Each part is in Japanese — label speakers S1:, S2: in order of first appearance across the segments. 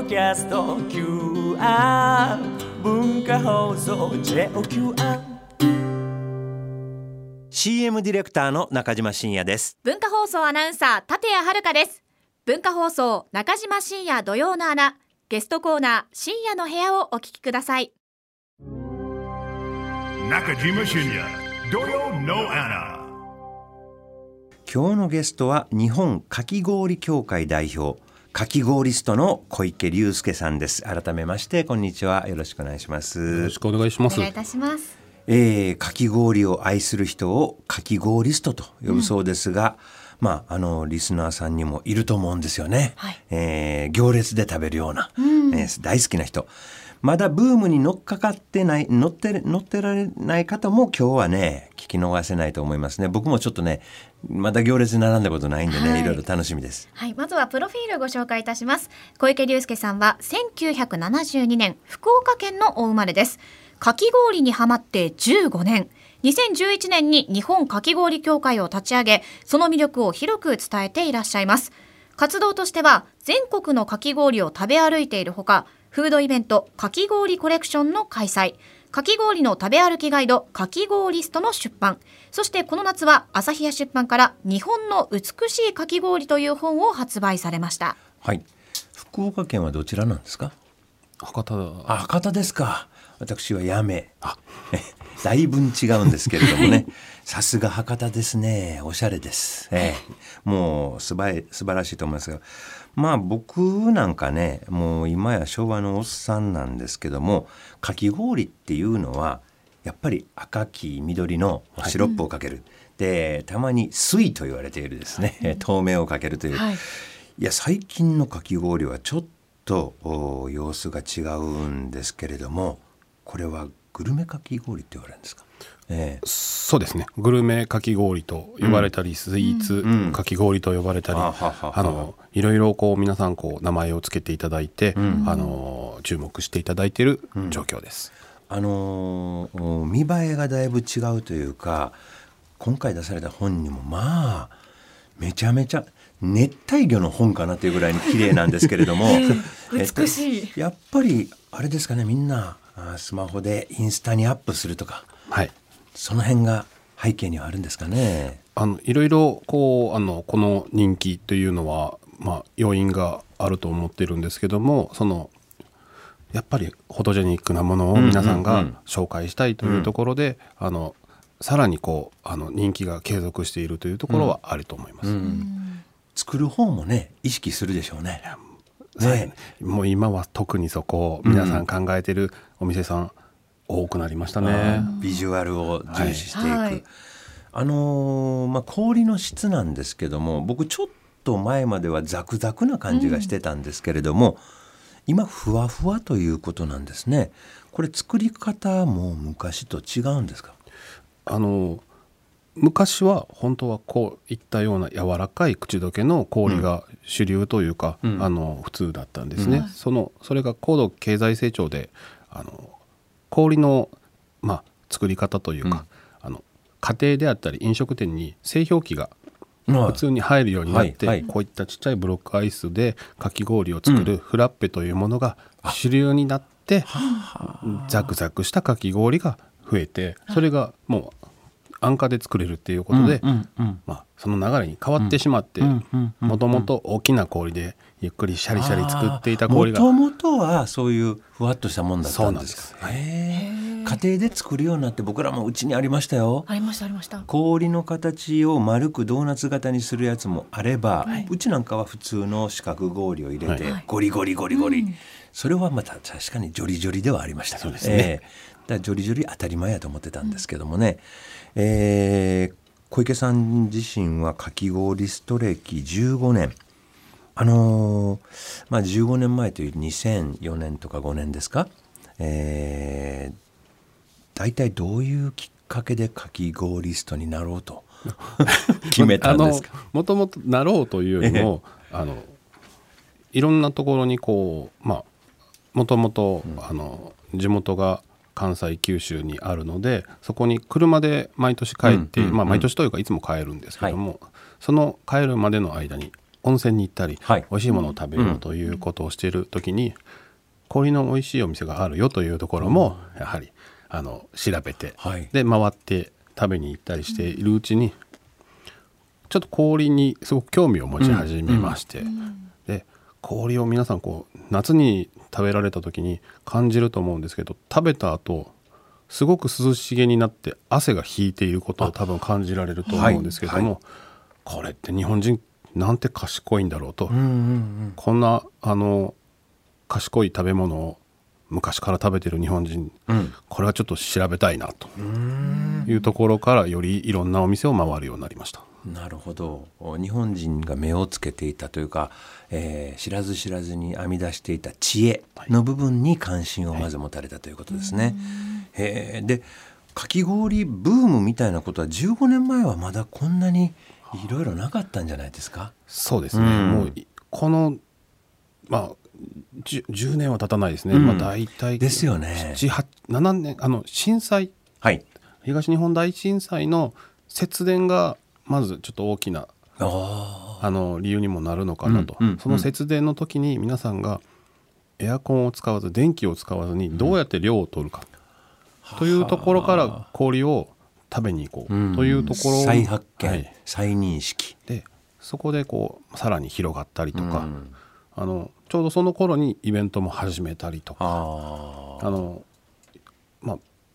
S1: ドキャスト QR 文化放送 JOQR CM ディレクターの中島真也です。
S2: 文化放送アナウンサー立谷遥です。文化放送中島真也土曜の穴ゲストコーナー深夜の部屋をお聞きください。
S3: 中島深也土曜の穴
S4: 今日のゲストは日本かき氷協会代表かき氷ストの小池隆介さんです。改めましてこんにちは。よろしくお願いします。
S5: よろしくお願いします。
S2: お願いいたします。
S4: えー、かき氷を愛する人をかき氷ストと呼ぶそうですが、うん、まああのリスナーさんにもいると思うんですよね、はい、えー、行列で食べるような、うん、えー、大好きな人まだブームに乗っかかってない乗って乗ってられない方も今日はね聞き逃せないと思いますね僕もちょっとねまだ行列に並んだことないんでね、はい、いろいろ楽しみです。
S2: はい、まずはプロフィールご紹介いたします。小池隆介さんは1972年福岡県のお生まれです。かき氷にはまって15年。2011年に日本かき氷協会を立ち上げ、その魅力を広く伝えていらっしゃいます。活動としては、全国のかき氷を食べ歩いているほか、フードイベント、かき氷コレクションの開催、かき氷の食べ歩きガイド、かき氷リストの出版、そしてこの夏は朝日屋出版から日本の美しいかき氷という本を発売されました。
S4: はい。福岡県はどちらなんですか？
S5: 博多。
S4: あ博多ですか。私はやめあ だいぶ違うんですけれどもね。さすが博多ですね。おしゃれです、えー、もうすば素晴らしいと思いますがまあ僕なんかねもう今や昭和のおっさんなんですけどもかき氷っていうのはやっぱり赤き緑のシロップをかける、はい、でたまに水と言われているですね、はい、透明をかけるという、はい、いや最近のかき氷はちょっと様子が違うんですけれどもこれはグルメかき氷って言われるんですか、
S5: えー、そうですね。グルメかき氷と呼ばれたり、うん、スイーツかき氷と呼ばれたり、うん、あのいろいろこう皆さんこう名前を付けていただいて、うん、あの注目していただいている状況です。
S4: あのー、見栄えがだいぶ違うというか今回出された本にもまあめちゃめちゃ熱帯魚の本かなというぐらいに綺麗なんですけれども、
S2: 美しい、
S4: やっぱりあれですかねみんなスマホでインスタにアップするとか、
S5: はい、
S4: その辺が背景にはあるんですかね。
S5: あのいろいろこうあのこの人気というのは、まあ、要因があると思ってるんですけどもそのやっぱりフォトジェニックなものを皆さんが紹介したいというところで、あのさらにこうあの人気が継続しているというところはあると思います。うんうん、
S4: 作る方もね意識するでしょうね。
S5: ね、もう今は特にそこを皆さん考えてるお店さん多くなりましたね。
S4: ビジュアルを重視していく。はい、あのー、まあ氷の質なんですけども、僕ちょっと前まではザクザクな感じがしてたんですけれども、うん、今ふわふわということなんですね。これ作り方も昔と違うんですか？
S5: あの昔は本当はこういったような柔らかい口どけの氷が主流というか、うん、あの普通だったんですね、うん、そのそれが高度経済成長であの氷の、まあ、作り方というか、うん、あの家庭であったり飲食店に製氷機が普通に入るようになって、はいはい、こういったちっちゃいブロックアイスでかき氷を作るフラッペというものが主流になって、ザクザクしたかき氷が増えてそれがもう安価で作れるっていうことで、まあ、その流れに変わってしまってもともと大きな氷でゆっくりシャリシャリ作っていた氷が
S4: もともとはそういうふわっとしたもんだったんですか？家庭で作るようになって僕らもうちにありましたよ。
S2: ありましたありました。
S4: 氷の形を丸くドーナツ型にするやつもあれば、はい、うちなんかは普通の四角氷を入れて、はい、ゴリゴリゴリゴリ、うん、それはまた確かにジョリジョリではありました
S5: そうですね、
S4: えー、だジョリジョリ当たり前やと思ってたんですけどもね、うん、えー、小池さん自身はかき氷スト歴15年。あのー、まあ15年前という2004年とか5年ですか、えー、大体どういうきっかけでかき氷ストになろうと 決めたんですか？
S5: もともとなろうというよりも、あのいろんなところにこうまあもともと地元が関西九州にあるのでそこに車で毎年帰って、まあ、毎年というかいつも帰るんですけども、はい、その帰るまでの間に温泉に行ったり、
S4: はい。
S5: 美味しいものを食べようということをしている時に、氷の美味しいお店があるよというところもやはりあの調べて、
S4: はい。
S5: で回って食べに行ったりしているうちに、ちょっと氷にすごく興味を持ち始めまして、で氷を皆さんこう夏に食べられた時に感じると思うんですけど食べた後すごく涼しげになって汗が引いていることを多分感じられると思うんですけども、
S4: はい。は
S5: これって日本人なんて賢いんだろうと、
S4: うんうん
S5: こんなあの賢い食べ物を昔から食べてる日本人、
S4: うん。
S5: これはちょっと調べたいなというところからよりいろんなお店を回るようになりました。
S4: なるほど。日本人が目をつけていたというか、えー知らず知らずに編み出していた知恵の部分に関心をまず持たれたということですね。へー。でかき氷ブームみたいなことは15年前はまだこんなにいろいろなかったんじゃないですか？
S5: そうですね、
S4: うん。
S5: もういこのまあ 10, 10年は経たないですね、
S4: うん。
S5: まあ大体
S4: ですよね。
S5: 7 8 7年あの震災。
S4: はい。
S5: 東日本大震災の節電がまずちょっと大きな
S4: あ
S5: あの理由にもなるのかなと、
S4: うんうん
S5: その節電の時に皆さんがエアコンを使わず電気を使わずにどうやって量を取るか、というところから氷を食べに行こう。というところ
S4: 再発見、
S5: はい。
S4: 再認識。
S5: でそこでこうさらに広がったりとか、
S4: うん。
S5: あのちょうどその頃にイベントも始めたりとか。
S4: あ
S5: あのまあ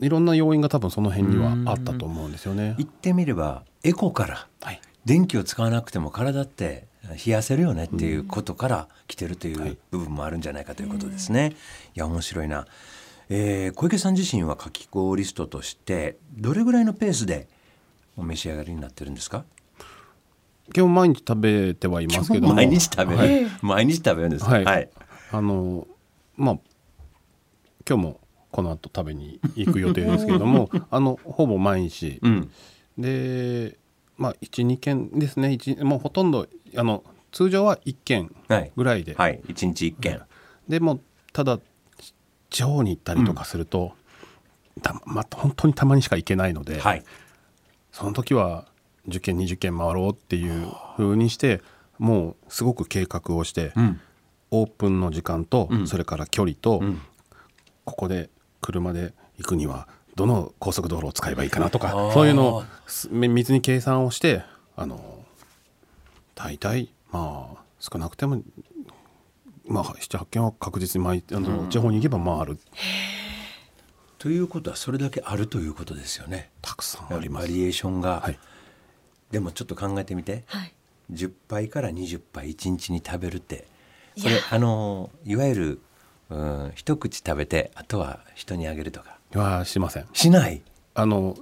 S5: いろんな要因が多分その辺にはあったと思うんですよね。
S4: 言ってみればエコから
S5: はい、
S4: 電気を使わなくても体って冷やせるよねっていうことから来てるとい
S5: はい。う
S4: 部分もあるんじゃないかということですね。いや面白いな、えー小池さん自身はかき氷ストとしてどれぐらいのペースでお召し上がりになってるんですか？
S5: 基本毎日食べてはいますけども。
S4: 毎日食べる、
S5: はい。
S4: 毎日食べるんですね。
S5: はい。
S4: はい、
S5: あのまあ今日もこの後食べに行く予定ですけれども あのほぼ毎日、
S4: うん。
S5: でまあ12軒ですね。一もうほとんどあの通常は1軒
S4: はい。
S5: ぐらいで、
S4: はい。一日一軒、
S5: でもただ地方に行ったりとかすると、たま本当にたまにしか行けないので、
S4: はい。
S5: その時は10軒20軒回ろうっていう風にしてもうすごく計画をして、
S4: うん。
S5: オープンの時間と、
S4: うん。
S5: それから距離と、
S4: うん。
S5: ここで車で行くにはどの高速道路を使えばいいかなとかそういうのをす綿密に計算をしてあの大体まあ少なくてもまあ78件は確実に毎あの、地方に行けば回る。
S4: ということはそれだけあるということですよね。
S5: たくさんあります。
S4: バリエーションが、
S5: はい。
S4: でもちょっと考えてみて、
S2: はい。
S4: 10杯から20杯1日に食べるって。これあのいわゆる、うん、一口食べてあとは人にあげるとか。
S5: はしません。
S4: しない？
S5: あの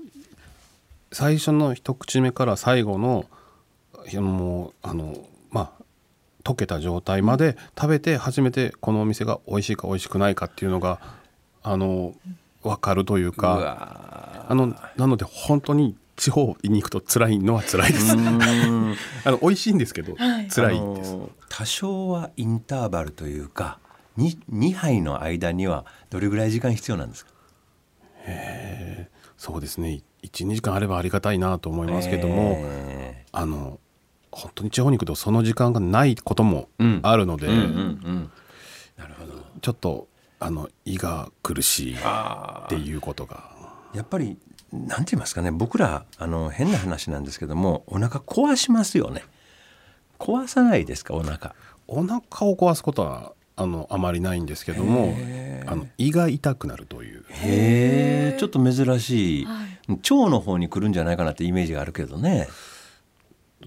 S5: 最初の一口目から最後のもうあのまあ溶けた状態まで食べて初めてこのお店が美味しいか美味しくないかっていうのがあの分かるという
S4: う
S5: か
S4: わ
S5: あのなので本当に地方に行くと辛いのは辛いです。
S4: ー
S5: あの美味しいんですけど、
S2: はい。
S5: 辛い
S4: あ
S5: です。
S4: の多少はインターバルというか 2, 2杯の間にはどれぐらい時間必要なんですか？
S5: そうですね。12時間あればありがたいなと思いますけども、
S4: え
S5: あの本当に地方に行くとその時間がないこともあるので。
S4: なるほど。
S5: ちょっとあの胃が苦しいっていうことが。
S4: やっぱりなんて言いますかね。僕らあの変な話なんですけどもお腹壊しますよね。壊さないですか？お腹。
S5: お腹を壊すことはあのあまりないんですけどもあの胃が痛くなるという。
S4: へえちょっと珍しい、
S2: はい。
S4: 腸の方に来るんじゃないかなってイメージがあるけどね。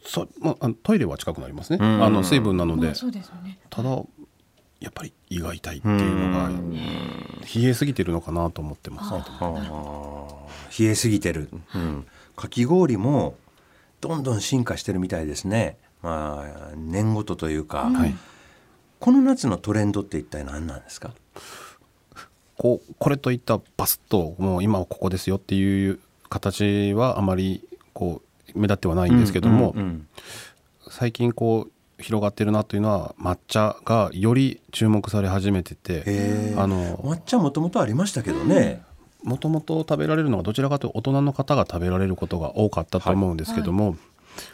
S5: そ、まああのトイレは近くなりますね。
S4: うん。
S5: あの水分なので。
S2: でね。
S5: ただやっぱり胃が痛いっていうのが冷えすぎてるのかなと思ってます。ね
S4: 冷えすぎてる、うん、かき氷もどんどん進化してるみたいですね。まあ年ごとというか、
S5: はい
S4: この夏のトレンドって一体何なんですか？
S5: こうこれといったバスッともう今はここですよっていう形はあまりこう目立ってはないんですけども、
S4: うんうん
S5: 最近こう広がってるなというのは抹茶がより注目され始めててあの
S4: 抹茶もともとありましたけどね、
S5: もともと食べられるのがどちらかというと大人の方が食べられることが多かったと思うんですけども、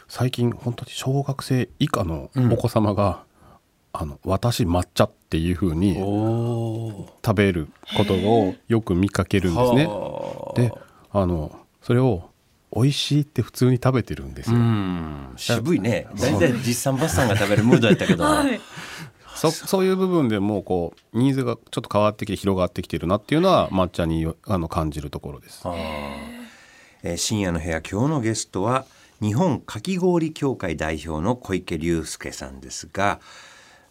S5: 最近本当に小学生以下のお子様が、あの私抹茶っていう風に
S4: お
S5: 食べることをよく見かけるんですね。であのそれを美味しいって普通に食べてるんです
S4: う
S5: よ。
S4: ん渋いね。大体実さんばっさんが食べるムードやったけど、
S5: そそういう部分でもうこうニーズがちょっと変わってきて広がってきてるなっていうのは抹茶にあの感じるところです。
S4: えー深夜の部屋今日のゲストは日本かき氷協会代表の小池隆介さんですが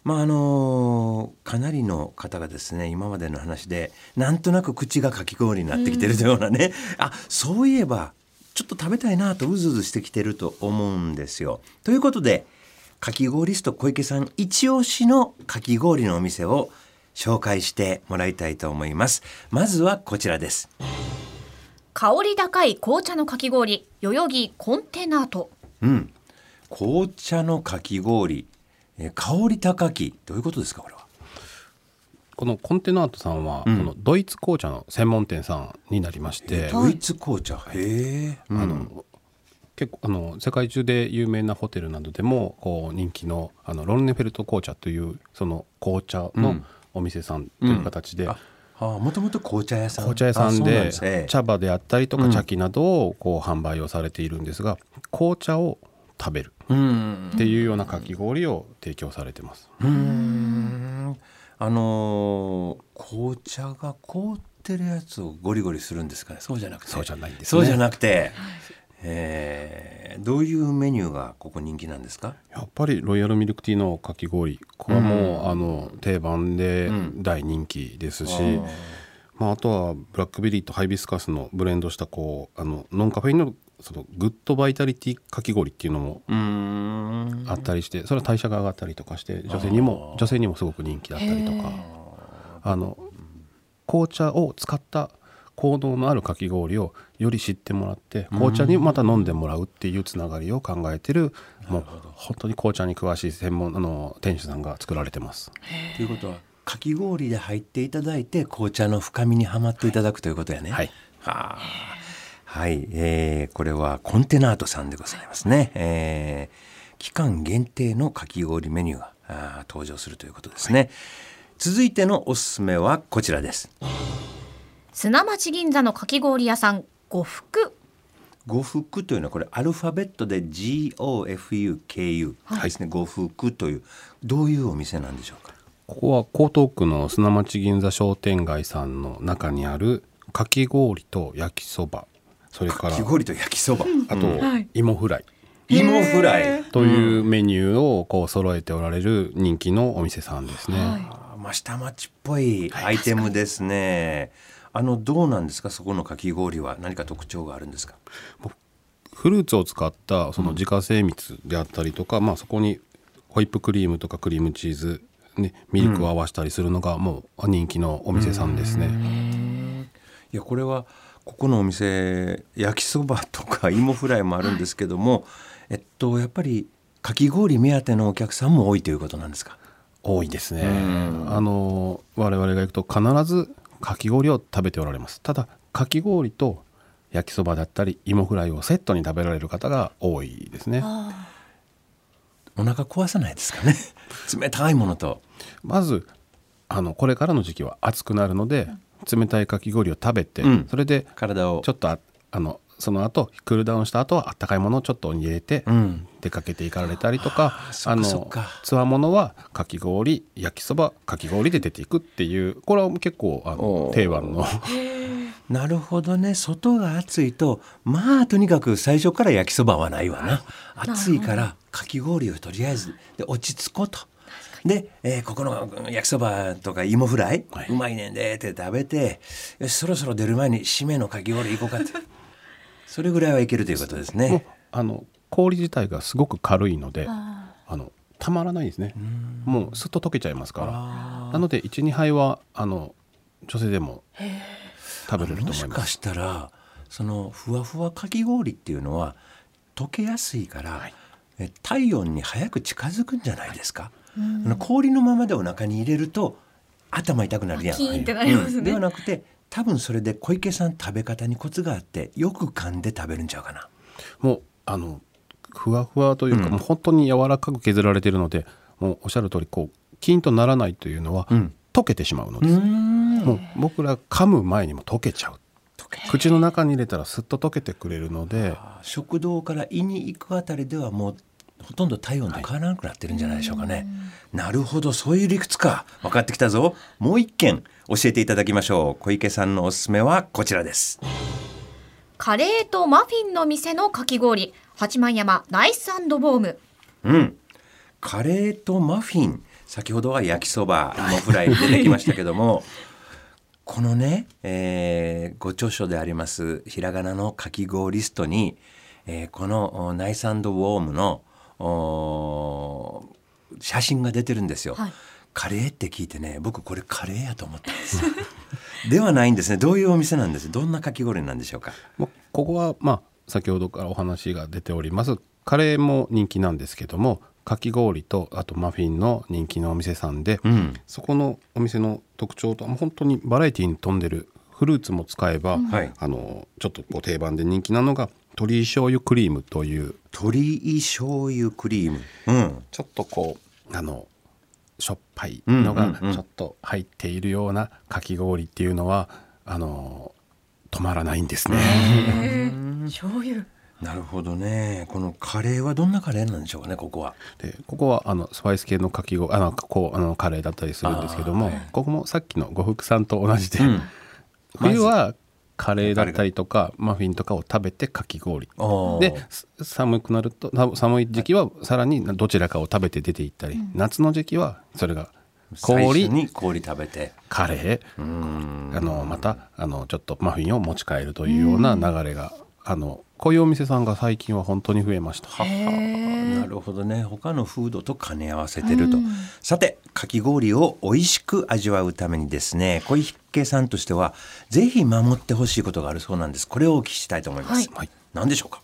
S4: まああのかなりの方がですね今までの話でなんとなく口がかき氷になってきてるようなね、あそういえばちょっと食べたいなとうずうずしてきてると思うんですよ。ということでかき氷スト小池さん一押しのかき氷のお店を紹介してもらいたいと思います。まずはこちらです。
S2: 香り高い紅茶のかき氷代々木コンテナート
S4: うん、紅茶のかき氷、えー香り高きどういうことですかこれは？
S5: このコンテナートさんは、このドイツ紅茶の専門店さんになりまして、
S4: ドイツ紅茶、へえ、
S5: あの結構あの世界中で有名なホテルなどでもこう人気のあのロンネフェルト紅茶というその紅茶のお店さんという形で、
S4: ああもともと紅茶屋さん。
S5: 紅茶屋さんで茶葉であったりとか茶器などをこう販売をされているんですが紅茶を食べる。
S4: うん。
S5: っていうようなかき氷を提供されてます。
S4: うん。あのー紅茶が凍ってるやつをゴリゴリするんですかね？そうじゃなくて。
S5: そうじゃないんですね。
S4: そうじゃなくて、えーどういうメニューがここ人気なんですか？
S5: やっぱりロイヤルミルクティーのかき氷。これはもう、あの定番で大人気ですし、まあ、あとはブラックベリーとハイビスカスのブレンドしたこうあのノンカフェインのその Good Vitality かき氷っていうのも
S4: うん。
S5: あったりしてそれは代謝が上がったりとかして女性にも女性にもすごく人気だったりとか。あの紅茶を使った効能のあるかき氷をより知ってもらって紅茶にまた飲んでもらうっていうつながりを考えてるもう本当に紅茶に詳しい専門あの店主さんが作られてます。
S4: ということはかき氷で入っていただいて紅茶の深みにはまっていただくということやね。
S5: はい。
S4: はあはい、えーこれはコンテナートさんでございますね。えー期間限定のかき氷メニューがあー登場するということですね。続いてのおすすめはこちらです。
S2: 砂町銀座のかき氷屋さん呉服
S4: 呉服というのはこれアルファベットで GOFUKU ですね。呉服というどういうお店なんでしょうか？
S5: ここは江東区の砂町銀座商店街さんの中にあるかき氷と焼きそばそれか
S4: からき氷と焼きそば、
S5: あと芋フライ
S4: 芋フライ。
S5: というメニューをこう揃えておられる人気のお店さんですね。
S4: あーまあ下町っぽいアイテムですね。あのどうなんですか？そこのかき氷は何か特徴があるんですか？
S5: フルーツを使ったその自家製蜜であったりとか、まあそこにホイップクリームとかクリームチーズ、ね、ミルクを合わせたりするのがもう人気のお店さんですね。
S4: いやこれはここのお店焼きそばとか芋フライもあるんですけども、えっとやっぱりかき氷目当てのお客さんも多いということなんですか？
S5: 多いですね。あの我々が行くと必ずかき氷を食べておられます。ただかき氷と焼きそばだったり芋フライをセットに食べられる方が多いですね。
S4: お腹壊さないですかね？冷たいものと。
S5: まずあのこれからの時期は暑くなるので冷たいかき氷を食べて、
S4: うん。
S5: それで
S4: 体を。
S5: ちょっとああのその後クールダウンした後はあったかいものをちょっと入れて
S4: うん。
S5: 出かけていかれたりとか、あのつわものはかき氷焼きそばかき氷で出ていくっていうこれは結構あ
S4: お
S5: の
S4: ー。
S5: 定番の。
S4: なるほどね。外が暑いとまあとにかく最初から焼きそばはないわな。暑いからかき氷をとりあえずで落ち着こうと。で、えーここのうん焼きそばとか芋フライ、
S5: はい。う
S4: まいねんでって食べてよしそろそろ出る前に締めのかき氷行こうかって。それぐらいはいけるということです
S5: もう
S4: ね。
S5: あの氷自体がすごく軽いのであのたまらないですね。もうすっと溶けちゃいますから。なので12杯はあの女性でも食べれると
S4: も
S5: 思います。
S4: しかしたらそのふわふわかき氷っていうのは溶けやすいから、え体温に早く近づくんじゃないですか、あの氷のままでお腹に入れると頭痛くなるやん。
S2: キーンってなりますね。
S4: うん。ではなくて多分それで小池さん食べ方にコツがあってよく噛んで食べるんちゃうかな。
S5: もうあのふわふわというか、もう本当に柔らかく削られているのでもうおっしゃる通りこうキーンとならないというのは、
S4: ん。
S5: 溶けてしまうのです。もう僕ら噛む前にも溶けちゃう。口の中に入れたらすっと溶けてくれるので
S4: 食道から胃に行くあたりではもうほとんど体温と変わらなくなってるんじゃないでしょうかね、なるほどそういう理屈か。分かってきたぞ。もう一件教えていただきましょう。小池さんのおすすめはこちらです。
S2: カレーとマフィンの店のかき氷。八幡山ナイスボーム。
S4: うん。カレーとマフィン。先ほどは焼きそばのフライ出てきましたけども。このね、えーご著書でありますひらがなのかき氷リストに、えーこのおナイスウォームのお写真が出てるんですよ。
S2: はい。
S4: カレーって聞いてね僕これカレーやと思ったんです ではないんですね。どういうお店なんです？どんなかき氷なんでしょうか？
S5: もうここはまあ先ほどからお話が出ております。カレーも人気なんですけどもかき氷とあとマフィンの人気のお店さんで、
S4: うん。
S5: そこのお店の特徴と本当にバラエティに富んでるフルーツも使えば、
S4: はい。
S5: あのちょっとこう定番で人気なのが鶏醤油クリームという。
S4: 鶏醤油クリーム。うん。
S5: ちょっとこうあのしょっぱいのがちょっと入っているようなかき氷っていうのはあの止まらないんですね。
S2: 醤油。
S4: なるほどね。このカレーはどんなカレーなんでしょうかねここは。
S5: でここはあのスパイス系のかき氷あのこうあのカレーだったりするんですけども、ここもさっきの呉服さんと同じで、
S4: うん。
S5: 冬はカレーだったりとかマフィンとかを食べてかき氷。です寒くなるとさ寒い時期はさらにどちらかを食べて出ていったり、夏の時期はそれが
S4: 最初
S5: 氷
S4: に氷。食べて。
S5: カレー。あのまたあのちょっとマフィンを持ち帰るというような流れが、あのこういうお店さんが最近は本当に増えました。
S4: はは。なるほどね。他のフードと兼ね合わせてると、さてかき氷を美味しく味わうためにですね小池さんとしてはぜひ守ってほしいことがあるそうなんです。これをお聞きしたいと思います、
S5: はい。
S4: 何でしょうか？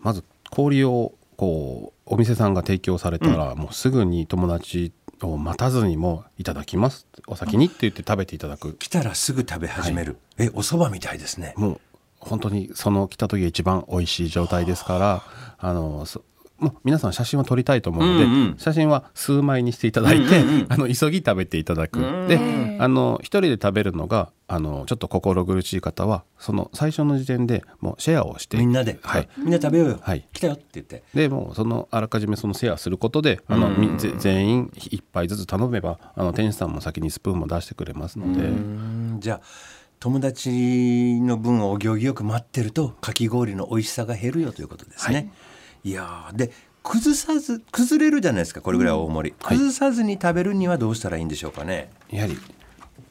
S5: まず氷をこうお店さんが提供されたら、もうすぐに友達を待たずにもいただきます。お先にって言って食べていただく。
S4: 来たらすぐ食べ始める、えお蕎麦みたいですね。
S5: もう本当にその来た時が一番美味しい状態ですからあのそもう皆さん写真を撮りたいと思うので、
S4: うんうん。
S5: 写真は数枚にしていただいて、あの急ぎ食べていただく、であの一人で食べるのがあのちょっと心苦しい方はその最初の時点でもうシェアをして。
S4: みんなで、
S5: はい、
S4: みんな食べようよ、
S5: はい。
S4: 来たよって言って。
S5: でもうそのあらかじめそのシェアすることであの、みぜ全員一杯ずつ頼めばあの店主さんも先にスプーンも出してくれますので、
S4: うん。じゃあ友達の分をお行儀よく待ってるとかき氷の美味しさが減るよということですね。い、やーで崩さず崩れるじゃないですかこれぐらい大盛り、
S5: はい。
S4: 崩さずに食べるにはどうしたらいいんでしょうかね。
S5: やはり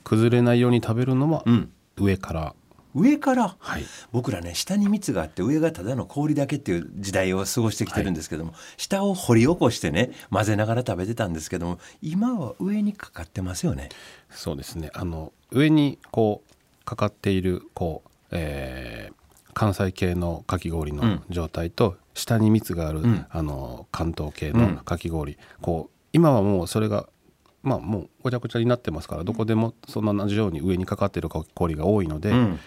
S5: 崩れないように食べるのは
S4: うん。
S5: 上から、
S4: 上から、
S5: はい。
S4: 僕らね下に蜜があって上がただの氷だけっていう時代を過ごしてきてるんですけども、下を掘り起こしてね混ぜながら食べてたんですけども今は上にかかってますよね。
S5: そうですね。あの上にこうかかっているこう、えー関西系のかき氷の状態と、下に蜜がある、
S4: ん。
S5: あの関東系
S4: うん。
S5: のかき氷、こう今はもうそれがまあもうごちゃごちゃになってますからどこでもそんな同じように上にかかっているかき氷が多いので、
S4: うん。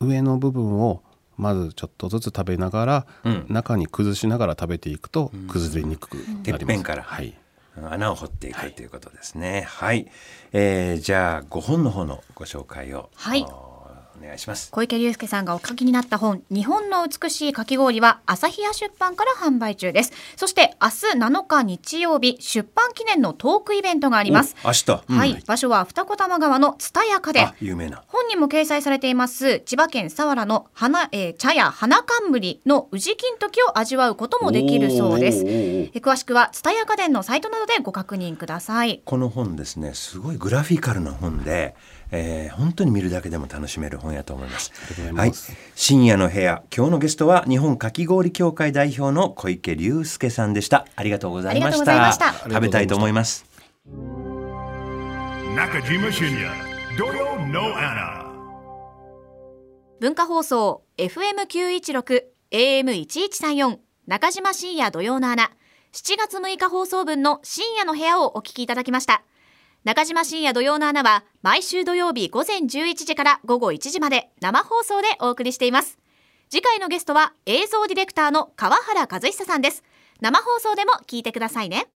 S5: 上の部分をまずちょっとずつ食べながら、
S4: うん。
S5: 中に崩しながら食べていくと崩れにくくなります。はい
S4: 穴を掘っていくということですね。はい、えーじゃあ5本の方のご紹介を、
S2: はい
S4: おお願いします。
S2: 小池隆介さんがお書きになった本「日本の美しいかき氷」は朝日屋出版から販売中です。そして明日7日日曜日出版記念のトークイベントがあります。
S4: お明日、うん。
S2: はい、場所は二子玉川の蔦屋家電
S4: あ有名な。
S2: 本にも掲載されています千葉県佐原の花、えー茶屋花冠の宇治金時を味わうこともできるそうです。えー詳しくは蔦屋家電のサイトなどでご確認ください。
S4: この本ですねすごいグラフィカルな本で、えー本当に見るだけでも楽しめる本やと思います。はい深夜の部屋今日のゲストは日本かき氷協会代表の小池隆介さんでした。ありがとうございました。
S2: した
S4: 食べたいと思います。
S3: Nakajima Shinya, Doyo no Anna.
S2: 文化放送 FM916 AM1134 中島深夜土曜の穴7月6日放送分の深夜の部屋をお聞きいただきました中島深夜土曜の穴は毎週土曜日午前11時から午後1時まで生放送でお送りしています。次回のゲストは映像ディレクターの川原和久さんです。生放送でも聞いてくださいね。